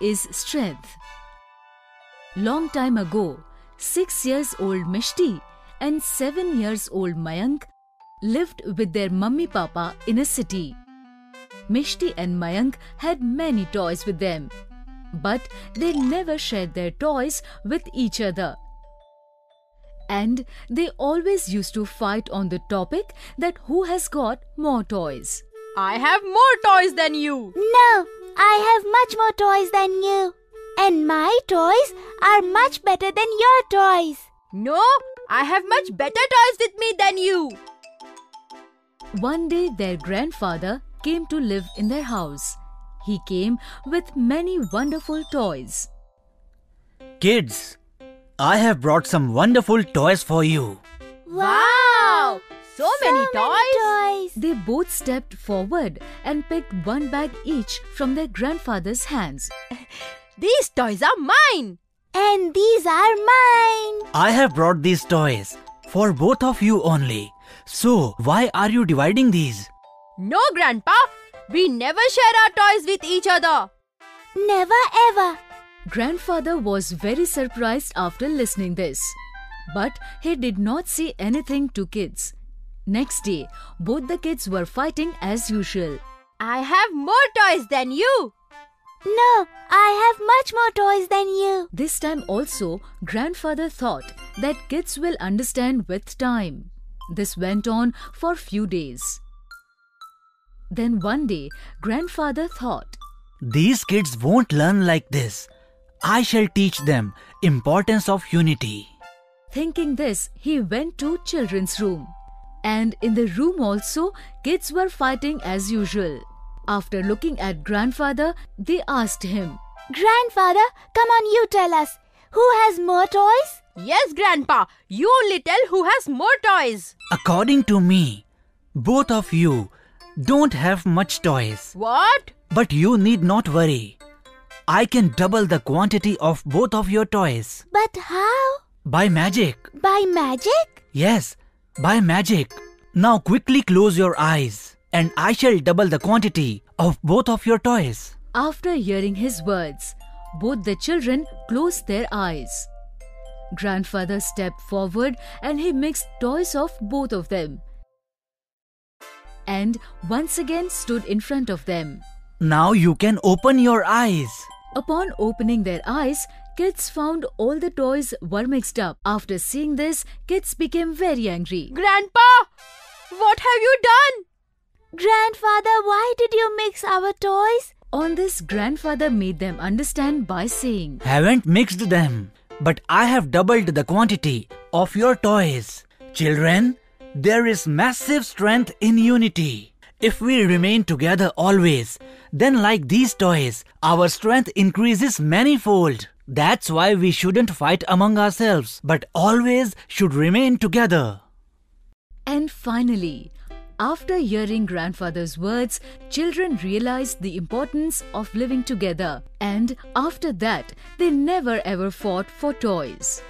is strength. Long time ago, 6 years old Mishti and 7 years old Mayank lived with their mummy papa in a city. Mishti and Mayank had many toys with them, but they never shared their toys with each other. And they always used to fight on the topic that who has got more toys. I have more toys than you. No, I have much more toys than you. And my toys are much better than your toys. No, I have much better toys with me than you. One day, their grandfather came to live in their house. He came with many wonderful toys. Kids, I have brought some wonderful toys for you. Wow! So, many toys. toys. They both stepped forward and picked one bag each from their grandfather's hands. These toys are mine. And these are mine. I have brought these toys for both of you only. So, why are you dividing these? No, Grandpa. We never share our toys with each other. Never ever. Grandfather was very surprised after listening this. But he did not say anything to kids. Next day, both the kids were fighting as usual. I have more toys than you. No, I have much more toys than you. This time also, grandfather thought that kids will understand with time. This went on for few days. Then one day, grandfather thought, These kids won't learn like this. I shall teach them importance of unity. Thinking this, he went to children's room. And in the room also, kids were fighting as usual. After looking at grandfather, they asked him, Grandfather, come on, you tell us. Who has more toys? Yes, Grandpa. You only tell who has more toys. According to me, both of you don't have much toys. What? But you need not worry. I can double the quantity of both of your toys. But how? By magic. By magic? Yes, by magic. Now quickly close your eyes and I shall double the quantity of both of your toys. After hearing his words, both the children closed their eyes. Grandfather stepped forward and he mixed toys of both of them. And once again stood in front of them. Now you can open your eyes. Upon opening their eyes, kids found all the toys were mixed up. After seeing this, kids became very angry. Grandpa, what have you done? Grandfather, why did you mix our toys? On this, grandfather made them understand by saying, Haven't mixed them, but I have doubled the quantity of your toys. Children, there is massive strength in unity. If we remain together always, then like these toys, our strength increases manifold. That's why we shouldn't fight among ourselves, but always should remain together. And finally, after hearing grandfather's words, children realized the importance of living together. And after that, they never ever fought for toys.